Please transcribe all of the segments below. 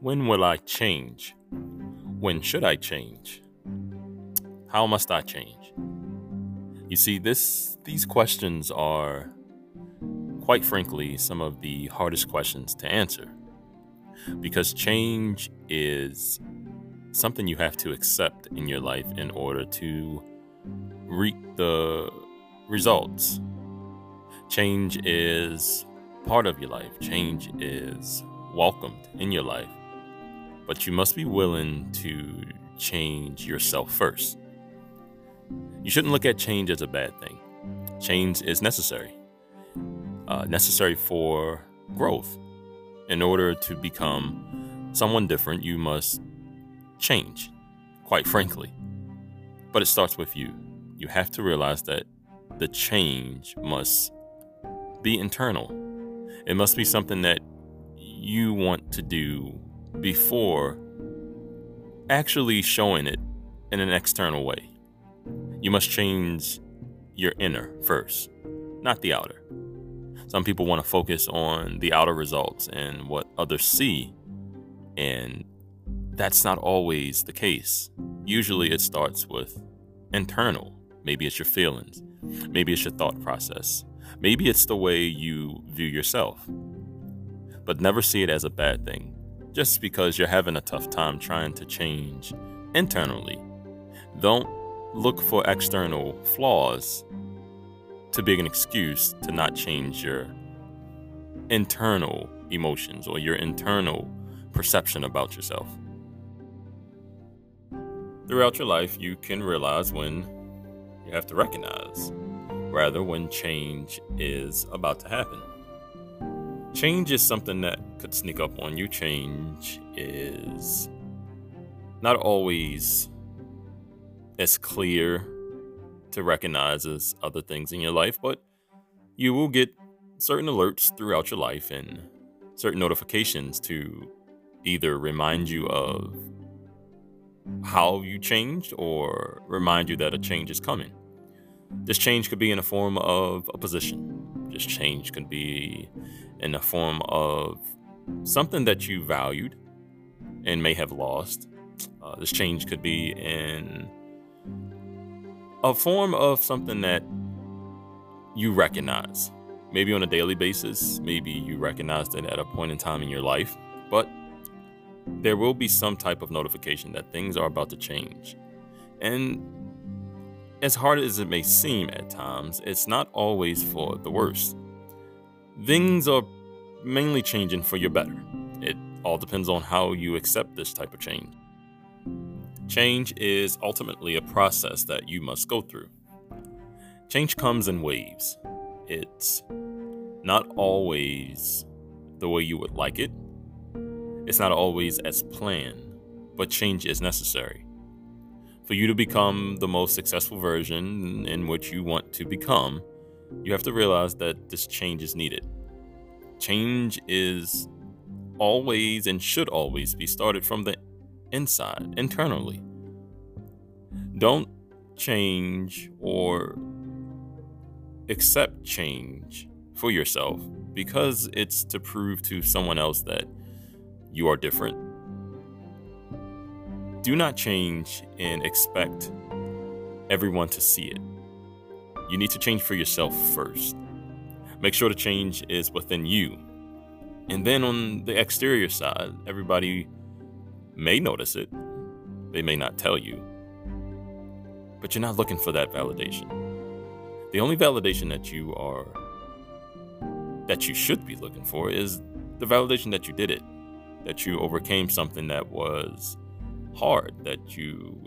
When will I change? When should I change? How must I change? You see, this these questions are quite frankly some of the hardest questions to answer. Because change is something you have to accept in your life in order to reap the results. Change is part of your life. Change is welcomed in your life. But you must be willing to change yourself first. You shouldn't look at change as a bad thing. Change is necessary, uh, necessary for growth. In order to become someone different, you must change, quite frankly. But it starts with you. You have to realize that the change must be internal. It must be something that you want to do before actually showing it in an external way. You must change your inner first, not the outer. Some people want to focus on the outer results and what others see, and that's not always the case. Usually it starts with internal. Maybe it's your feelings, maybe it's your thought process, maybe it's the way you view yourself. But never see it as a bad thing just because you're having a tough time trying to change internally. Don't look for external flaws to be an excuse to not change your internal emotions or your internal perception about yourself. Throughout your life, you can realize when you have to recognize, rather, when change is about to happen. Change is something that could sneak up on you. Change is not always as clear to recognize as other things in your life, but you will get certain alerts throughout your life and certain notifications to either remind you of how you changed or remind you that a change is coming. This change could be in the form of a position. This change could be in the form of something that you valued and may have lost. Uh, this change could be in a form of something that you recognize. Maybe on a daily basis, maybe you recognize it at a point in time in your life, but there will be some type of notification that things are about to change. And as hard as it may seem at times, it's not always for the worst. Things are mainly changing for your better. It all depends on how you accept this type of change. Change is ultimately a process that you must go through. Change comes in waves. It's not always the way you would like it, it's not always as planned, but change is necessary. For you to become the most successful version in which you want to become, you have to realize that this change is needed. Change is always and should always be started from the inside, internally. Don't change or accept change for yourself because it's to prove to someone else that you are different. Do not change and expect everyone to see it. You need to change for yourself first. Make sure the change is within you. And then on the exterior side, everybody may notice it. They may not tell you. But you're not looking for that validation. The only validation that you are that you should be looking for is the validation that you did it, that you overcame something that was hard, that you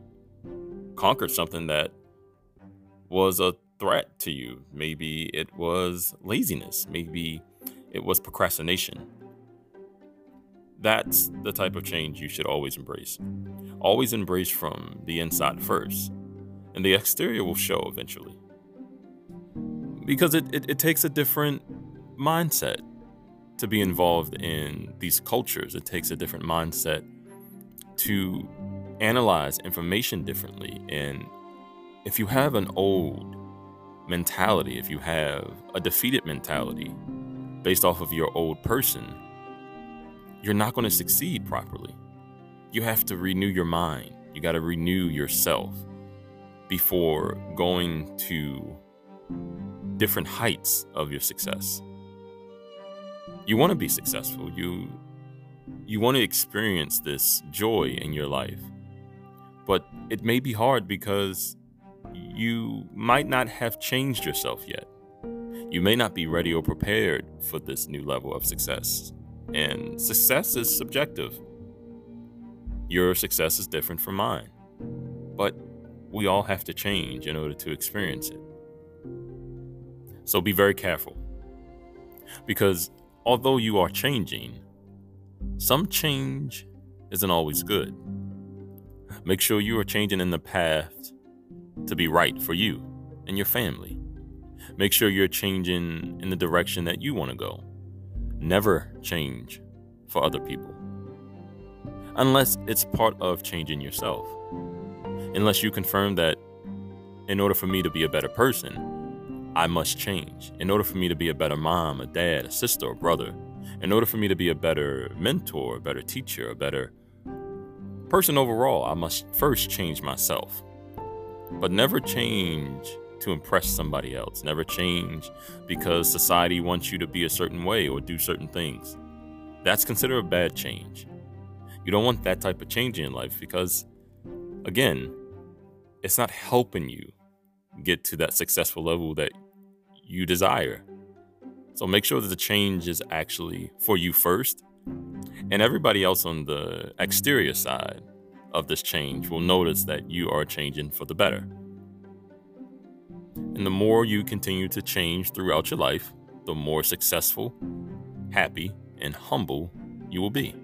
conquered something that was a threat to you. Maybe it was laziness, maybe it was procrastination. That's the type of change you should always embrace. Always embrace from the inside first, and the exterior will show eventually. Because it, it, it takes a different mindset to be involved in these cultures. It takes a different mindset to analyze information differently. And if you have an old mentality, if you have a defeated mentality based off of your old person, you're not going to succeed properly. You have to renew your mind. You got to renew yourself before going to different heights of your success. You want to be successful. You you want to experience this joy in your life. But it may be hard because you might not have changed yourself yet. You may not be ready or prepared for this new level of success. And success is subjective. Your success is different from mine. But we all have to change in order to experience it. So be very careful. Because although you are changing, some change isn't always good. Make sure you are changing in the path to be right for you and your family. Make sure you're changing in the direction that you want to go. Never change for other people. Unless it's part of changing yourself. Unless you confirm that in order for me to be a better person, I must change. In order for me to be a better mom, a dad, a sister, a brother, in order for me to be a better mentor, a better teacher, a better person overall, I must first change myself. But never change to impress somebody else. Never change because society wants you to be a certain way or do certain things. That's considered a bad change. You don't want that type of change in life because, again, it's not helping you get to that successful level that you desire. So make sure that the change is actually for you first, and everybody else on the exterior side of this change will notice that you are changing for the better. And the more you continue to change throughout your life, the more successful, happy, and humble you will be.